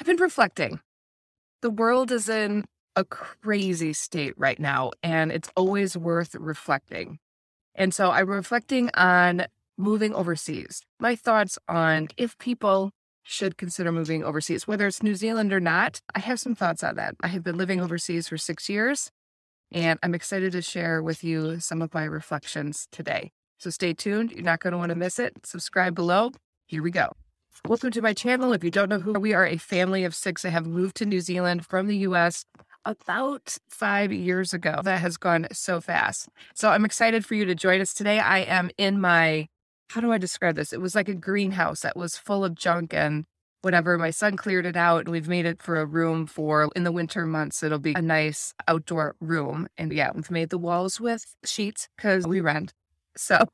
I've been reflecting. The world is in a crazy state right now, and it's always worth reflecting. And so I'm reflecting on moving overseas, my thoughts on if people should consider moving overseas, whether it's New Zealand or not. I have some thoughts on that. I have been living overseas for six years, and I'm excited to share with you some of my reflections today. So stay tuned. You're not going to want to miss it. Subscribe below. Here we go. Welcome to my channel. If you don't know who we are, a family of six. I have moved to New Zealand from the US about five years ago. That has gone so fast. So I'm excited for you to join us today. I am in my, how do I describe this? It was like a greenhouse that was full of junk and whatever. My son cleared it out and we've made it for a room for in the winter months. It'll be a nice outdoor room. And yeah, we've made the walls with sheets because we rent. So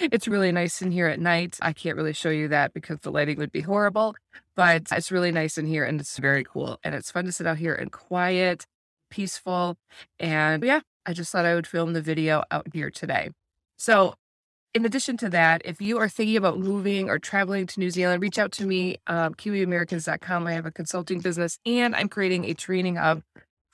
it's really nice in here at night. I can't really show you that because the lighting would be horrible, but it's really nice in here and it's very cool. And it's fun to sit out here and quiet, peaceful. And yeah, I just thought I would film the video out here today. So, in addition to that, if you are thinking about moving or traveling to New Zealand, reach out to me, um, kiwiamericans.com. I have a consulting business and I'm creating a training hub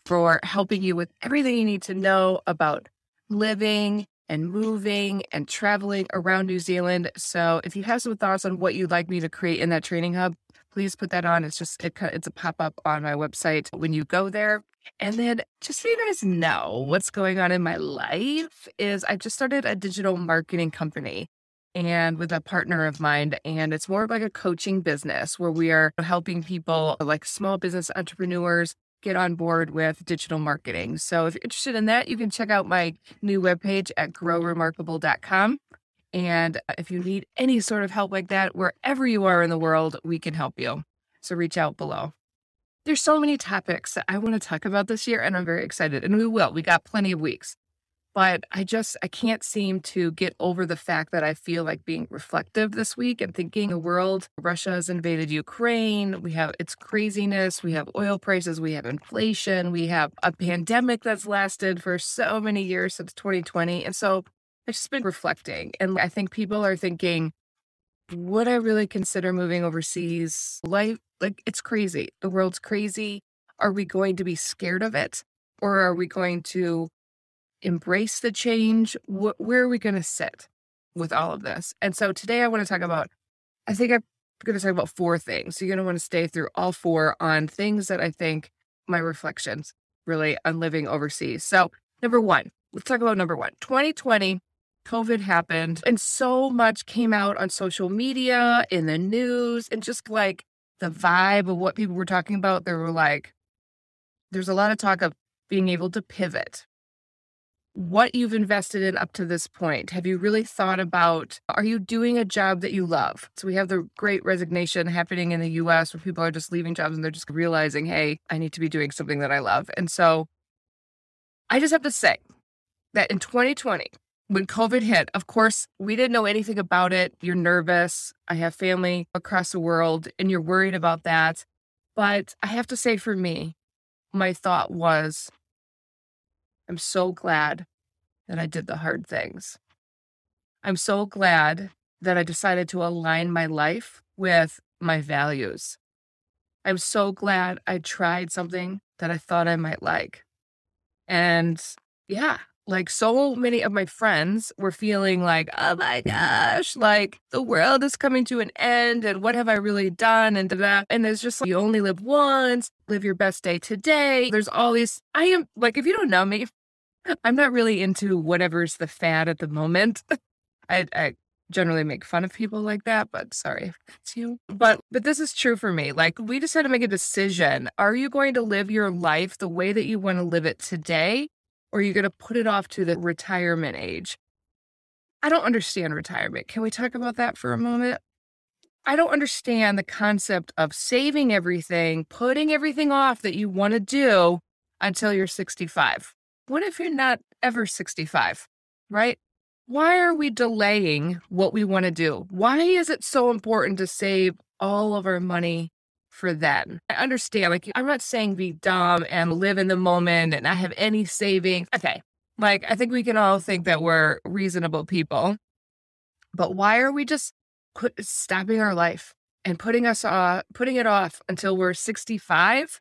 for helping you with everything you need to know about living and moving and traveling around New Zealand. So if you have some thoughts on what you'd like me to create in that training hub, please put that on. It's just it, it's a pop up on my website when you go there. And then just so you guys know what's going on in my life is I just started a digital marketing company and with a partner of mine and it's more like a coaching business where we are helping people like small business entrepreneurs get on board with digital marketing. So if you're interested in that, you can check out my new webpage at growremarkable.com. And uh, if you need any sort of help like that, wherever you are in the world, we can help you. So reach out below. There's so many topics that I want to talk about this year, and I'm very excited. And we will. We got plenty of weeks but I just I can't seem to get over the fact that I feel like being reflective this week and thinking the world Russia has invaded Ukraine, we have its craziness, we have oil prices, we have inflation, we have a pandemic that's lasted for so many years since 2020. And so I've just been reflecting and I think people are thinking would I really consider moving overseas? Life like it's crazy. The world's crazy. Are we going to be scared of it? Or are we going to embrace the change? Wh- where are we going to sit with all of this? And so today I want to talk about, I think I'm going to talk about four things. So you're going to want to stay through all four on things that I think my reflections really on living overseas. So, number one, let's talk about number one 2020. COVID happened, and so much came out on social media, in the news, and just like the vibe of what people were talking about. There were like, there's a lot of talk of being able to pivot, what you've invested in up to this point. Have you really thought about are you doing a job that you love? So we have the great resignation happening in the US where people are just leaving jobs and they're just realizing, hey, I need to be doing something that I love. And so I just have to say that in 2020, when COVID hit, of course, we didn't know anything about it. You're nervous. I have family across the world and you're worried about that. But I have to say, for me, my thought was I'm so glad that I did the hard things. I'm so glad that I decided to align my life with my values. I'm so glad I tried something that I thought I might like. And yeah, like so many of my friends were feeling like, oh my gosh, like the world is coming to an end. And what have I really done? And that. And there's just like, you only live once, live your best day today. There's all these, I am like, if you don't know me, I'm not really into whatever's the fad at the moment. I, I generally make fun of people like that, but sorry if it's you. But but this is true for me. Like we just had to make a decision. Are you going to live your life the way that you want to live it today? Or are you going to put it off to the retirement age? I don't understand retirement. Can we talk about that for a moment? I don't understand the concept of saving everything, putting everything off that you want to do until you're 65. What if you're not ever 65, right? Why are we delaying what we want to do? Why is it so important to save all of our money for then? I understand, like, I'm not saying be dumb and live in the moment and not have any savings. Okay. Like, I think we can all think that we're reasonable people. But why are we just stopping our life? and putting us uh putting it off until we're 65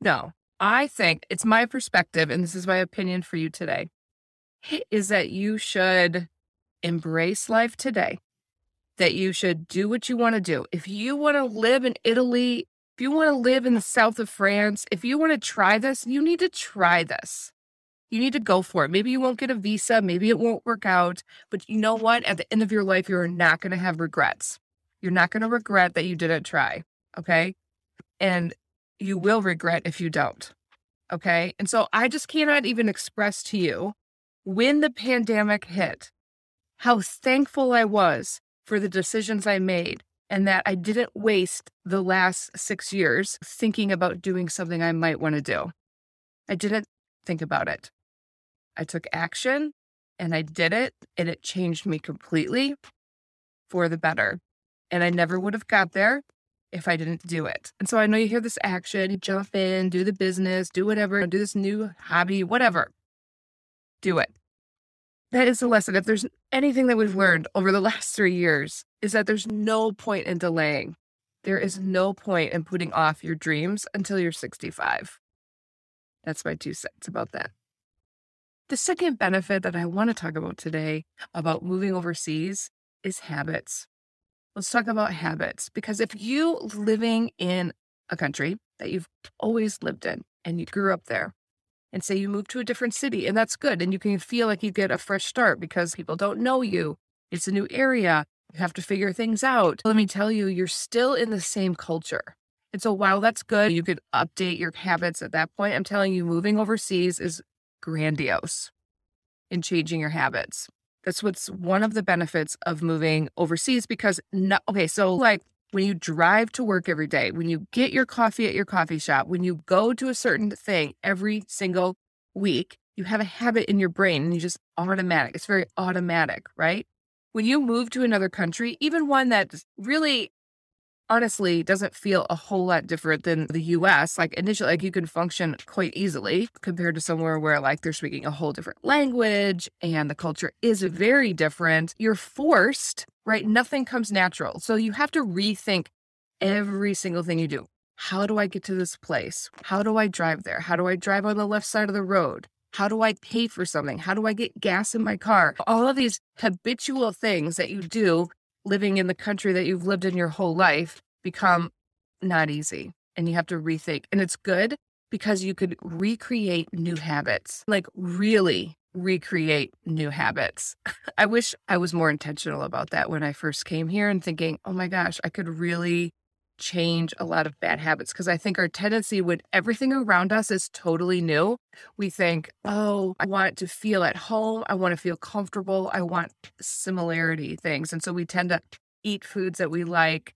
no i think it's my perspective and this is my opinion for you today is that you should embrace life today that you should do what you want to do if you want to live in italy if you want to live in the south of france if you want to try this you need to try this you need to go for it. Maybe you won't get a visa, maybe it won't work out, but you know what? At the end of your life, you're not going to have regrets. You're not going to regret that you didn't try. Okay. And you will regret if you don't. Okay. And so I just cannot even express to you when the pandemic hit how thankful I was for the decisions I made and that I didn't waste the last six years thinking about doing something I might want to do. I didn't think about it. I took action and I did it, and it changed me completely for the better. And I never would have got there if I didn't do it. And so I know you hear this action, jump in, do the business, do whatever, do this new hobby, whatever. Do it. That is the lesson. If there's anything that we've learned over the last three years, is that there's no point in delaying. There is no point in putting off your dreams until you're 65. That's my two cents about that. The second benefit that I want to talk about today about moving overseas is habits. Let's talk about habits because if you living in a country that you've always lived in and you grew up there and say you move to a different city and that's good and you can feel like you get a fresh start because people don't know you. It's a new area. You have to figure things out. Let me tell you, you're still in the same culture. And so while that's good, you could update your habits at that point. I'm telling you, moving overseas is grandiose in changing your habits. That's what's one of the benefits of moving overseas because no, okay, so like when you drive to work every day, when you get your coffee at your coffee shop, when you go to a certain thing every single week, you have a habit in your brain and you just automatic. It's very automatic, right? When you move to another country, even one that's really honestly doesn't feel a whole lot different than the US. Like initially, like you can function quite easily compared to somewhere where like they're speaking a whole different language and the culture is very different. You're forced, right? Nothing comes natural. So you have to rethink every single thing you do. How do I get to this place? How do I drive there? How do I drive on the left side of the road? How do I pay for something? How do I get gas in my car? All of these habitual things that you do living in the country that you've lived in your whole life mm-hmm. become not easy and you have to rethink. And it's good because you could recreate new habits, like really recreate new habits. I wish I was more intentional about that when I first came here and thinking, oh my gosh, I could really change a lot of bad habits because I think our tendency when everything around us is totally new, we think, oh, I want to feel at home. I want to feel comfortable. I want similarity things. And so we tend to eat foods that we like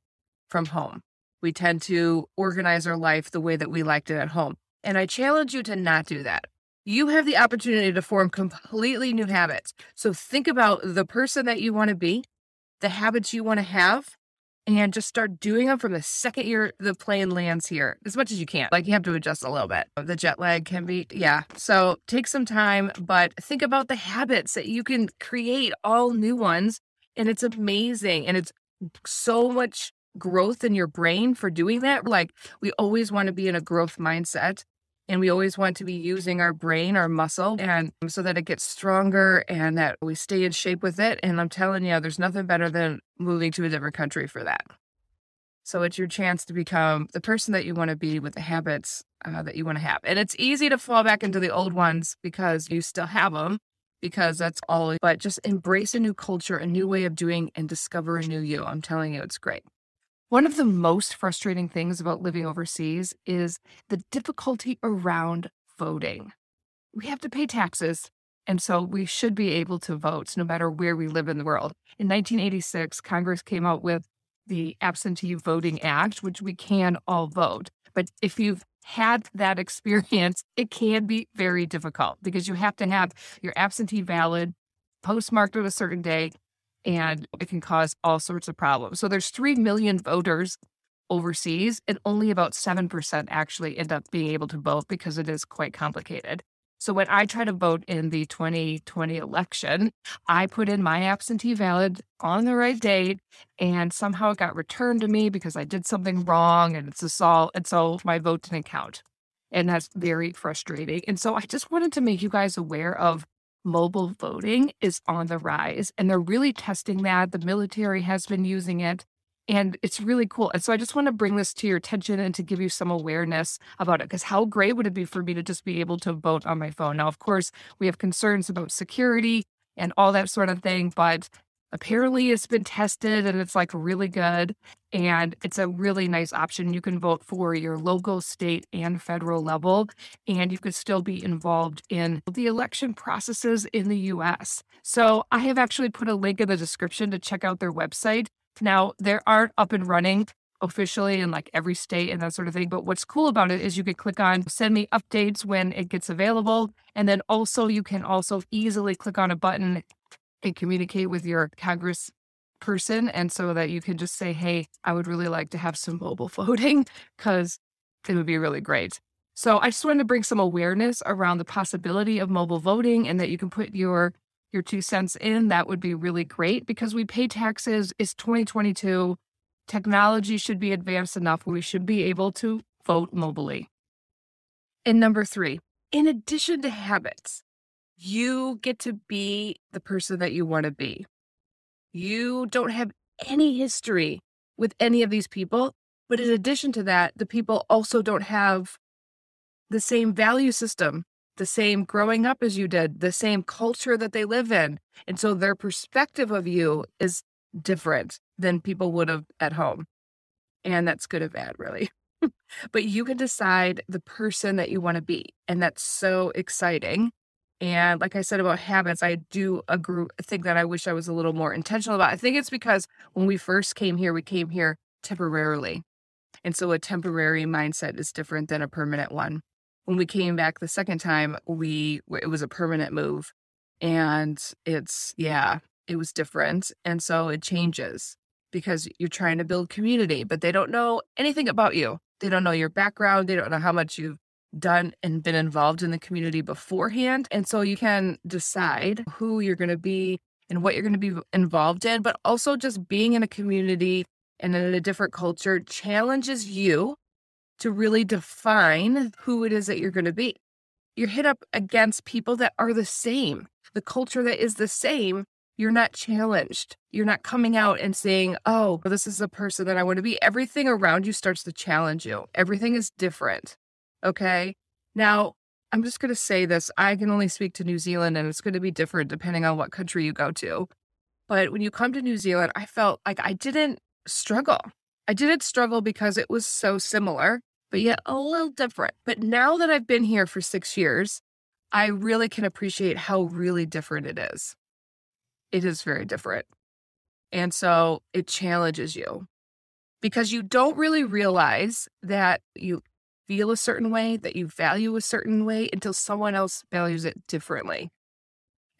from home. We tend to organize our life the way that we liked it at home. And I challenge you to not do that. You have the opportunity to form completely new habits. So think about the person that you want to be, the habits you want to have, and just start doing them from the second year the plane lands here as much as you can. Like you have to adjust a little bit. The jet lag can be, yeah. So take some time, but think about the habits that you can create all new ones. And it's amazing. And it's so much growth in your brain for doing that. Like we always want to be in a growth mindset and we always want to be using our brain, our muscle, and so that it gets stronger and that we stay in shape with it. And I'm telling you, there's nothing better than moving to a different country for that. So it's your chance to become the person that you want to be with the habits uh, that you want to have. And it's easy to fall back into the old ones because you still have them, because that's all. But just embrace a new culture, a new way of doing, and discover a new you. I'm telling you, it's great. One of the most frustrating things about living overseas is the difficulty around voting. We have to pay taxes, and so we should be able to vote no matter where we live in the world. In 1986, Congress came out with the Absentee Voting Act, which we can all vote. But if you've had that experience, it can be very difficult because you have to have your absentee ballot postmarked on a certain day and it can cause all sorts of problems. So there's 3 million voters overseas and only about 7% actually end up being able to vote because it is quite complicated. So when I try to vote in the 2020 election, I put in my absentee ballot on the right date and somehow it got returned to me because I did something wrong and it's assault. And so my vote didn't count. And that's very frustrating. And so I just wanted to make you guys aware of mobile voting is on the rise and they're really testing that. The military has been using it and it's really cool. And so I just want to bring this to your attention and to give you some awareness about it. Because how great would it be for me to just be able to vote on my phone? Now, of course, we have concerns about security and all that sort of thing, but apparently it's been tested and it's like really good. And it's a really nice option. You can vote for your local, state, and federal level, and you can still be involved in the election processes in the US. So I have actually put a link in the description to check out their website now, they aren't up and running officially in like every state and that sort of thing. But what's cool about it is you can click on send me updates when it gets available. And then also you can also easily click on a button and communicate with your Congress person. And so that you can just say, hey, I would really like to have some mobile voting because it would be really great. So I just wanted to bring some awareness around the possibility of mobile voting and that you can put your your two cents in, that would be really great because we pay taxes. It's 2022. Technology should be advanced enough we should be able to vote mobily. And number three, in addition to habits, you get to be the person that you want to be. You don't have any history with any of these people. But in addition to that, the people also don't have the same value system the same growing up as you did, the same culture that they live in. And so their perspective of you is different than people would have at home. And that's good or bad, really. but you can decide the person that you want to be. And that's so exciting. And like I said about habits, I do agree, think that I wish I was a little more intentional about. I think it's because when we first came here, we came here temporarily. And so a temporary mindset is different than a permanent one when we came back the second time, we it was a permanent move, and it's yeah, it was different, and so it changes because you're trying to build community, but they don't know anything about you. They don't know your background. They don't know how much you've done and been involved in the community beforehand. And so you can decide who you're going to be and what you're going to be involved in, but also just being in a community and in a different culture challenges you to really define who it is that you're going to be. You're hit up against people that are the same, the culture that is the same. You're not challenged. You're not coming out and saying, oh, this is the person that I want to be. Everything around you starts to challenge you. Everything is different. Okay. Now, I'm just going to say this I can only speak to New Zealand, and it's going to be different depending on what country you go to. But when you come to New Zealand, I felt like I didn't struggle. I didn't struggle because it was so similar but yet a little different. But now that I've been here for six years, I really can appreciate how really different it is. It is very different. And so it challenges you because you don't really realize that you feel a certain way, that you value a certain way until someone else values it differently.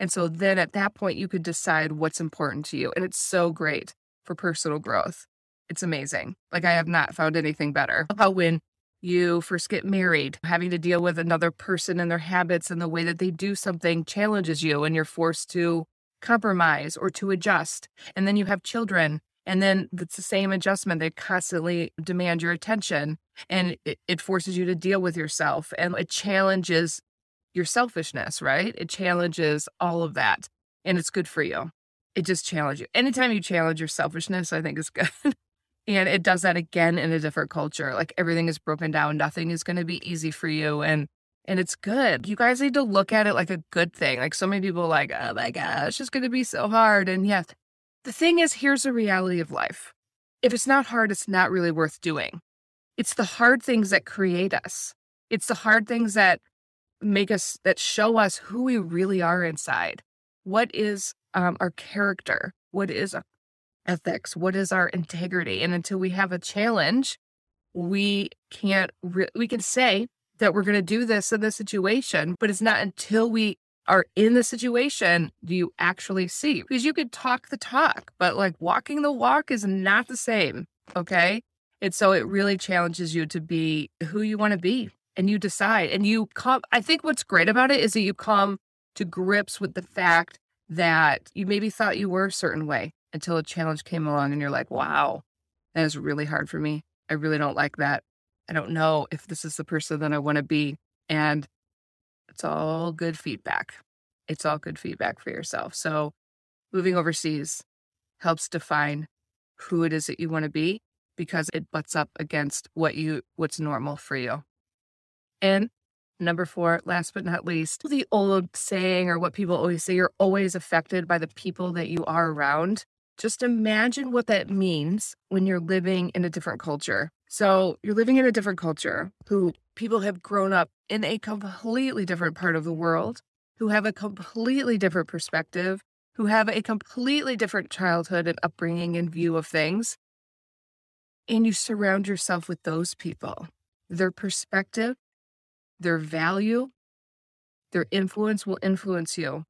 And so then at that point, you could decide what's important to you. And it's so great for personal growth. It's amazing. Like I have not found anything better. How when you first get married, having to deal with another person and their habits and the way that they do something challenges you, and you're forced to compromise or to adjust. And then you have children, and then it's the same adjustment. They constantly demand your attention, and it, it forces you to deal with yourself, and it challenges your selfishness, right? It challenges all of that, and it's good for you. It just challenges you. Anytime you challenge your selfishness, I think is good. and it does that again in a different culture like everything is broken down nothing is going to be easy for you and and it's good you guys need to look at it like a good thing like so many people like oh my gosh it's going to be so hard and yes the thing is here's the reality of life. If it's not hard it's not really worth doing. It's the hard things that create us. It's the hard things that make us that show us who we really are inside. What is um, our character? What is ethics? What is our integrity? And until we have a challenge, we can't, re- we can say that we're going to do this in this situation, but it's not until we are in the situation do you actually see. Because you could talk the talk, but like walking the walk is not the same. Okay. And so it really challenges you to be who you want to be and you decide and you come. I think what's great about it is that you come to grips with the fact that you maybe thought you were a certain way until a challenge came along and you're like, wow, that is really hard for me. I really don't like that. I don't know if this is the person that I want to be. And it's all good feedback. It's all good feedback for yourself. So moving overseas helps define who it is that you want to be because it butts up against what you what's normal for you. And number 4, last but not least, the old saying or what people always say you're always affected by the people that you are around. Just imagine what that means when you're living in a different culture. So, you're living in a different culture who people have grown up in a completely different part of the world, who have a completely different perspective, who have a completely different childhood and upbringing and view of things. And you surround yourself with those people, their perspective, their value, their influence will influence you.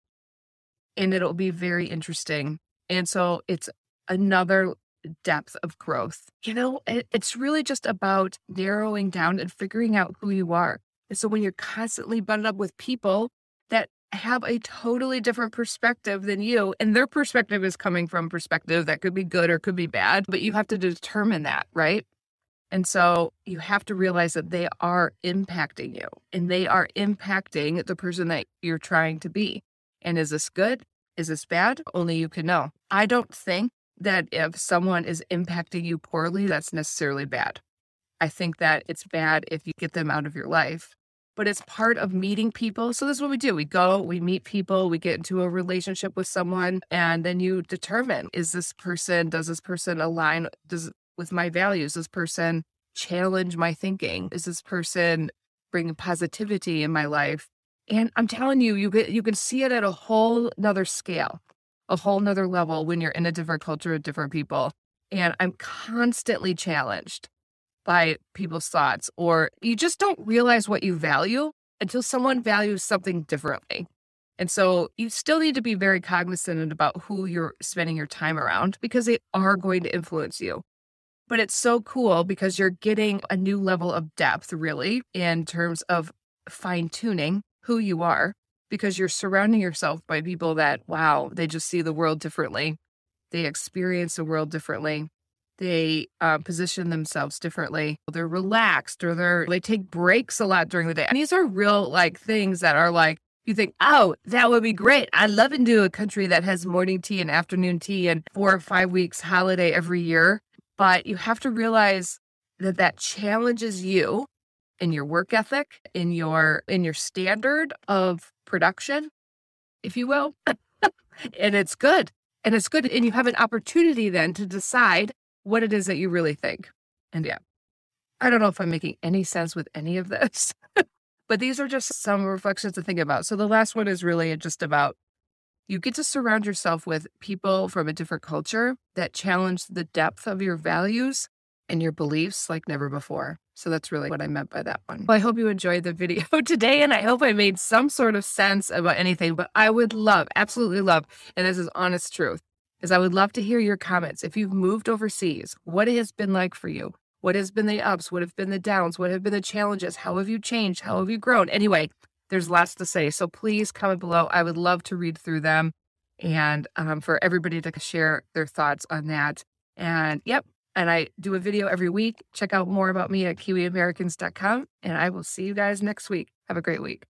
And it'll be very interesting. And so it's another depth of growth. You know, it, it's really just about narrowing down and figuring out who you are. And so when you're constantly butted up with people that have a totally different perspective than you and their perspective is coming from perspective that could be good or could be bad but you have to determine that right? And so you have to realize that they are impacting you and they are impacting the person that you're trying to be. And is this good? Is this bad? Only you can know. I don't think that if someone is impacting you poorly that's necessarily bad i think that it's bad if you get them out of your life but it's part of meeting people. So this is what we do. We go, we meet people, we get into a relationship with someone, and then you determine is this person, does this person align does with my values? Does this person challenge my thinking? Is this person bringing positivity in my life? And I'm telling you, you can, you can see it at a whole nother scale, a whole nother level when you're in a different culture with different people. And I'm constantly challenged by people's thoughts, or you just don't realize what you value until someone values something differently. And so you still need to be very cognizant about who you're spending your time around because they are going to influence you. But it's so cool because you're getting a new level of depth, really, in terms of fine tuning who you are because you're surrounding yourself by people that, wow, they just see the world differently. They experience the world differently they uh, position themselves differently. They're relaxed or they're they take breaks a lot during the day. And these are real like things that are like you think, oh, that would be great. I'd love to do a country that has morning tea and afternoon tea and four or five weeks holiday every year. But you have to realize that that challenges you in your work ethic, in your in your standard of production, if you will. and it's good. And it's good. And you have an opportunity then to decide what it is that you really think. And yeah, I don't know if I'm making any sense with any of this, but these are just some reflections to think about. So the last one is really just about you get to surround yourself with people from a different culture that challenge the depth of your values and your beliefs like never before. So that's really what I meant by that one. Well, I hope you enjoyed the video today, and I hope I made some sort of sense about anything. But I would love, absolutely love, and this is honest truth, is I would love to hear your comments. If you've moved overseas, what it has been like for you? What has been the ups? What have been the downs? What have been the challenges? How have you changed? How have you grown? Anyway, there's lots to say. So please comment below. I would love to read through them and um, for everybody to share their thoughts on that. And yep, and I do a video every week. Check out more about me at kiwiamericans.com. And I will see you guys next week. Have a great week.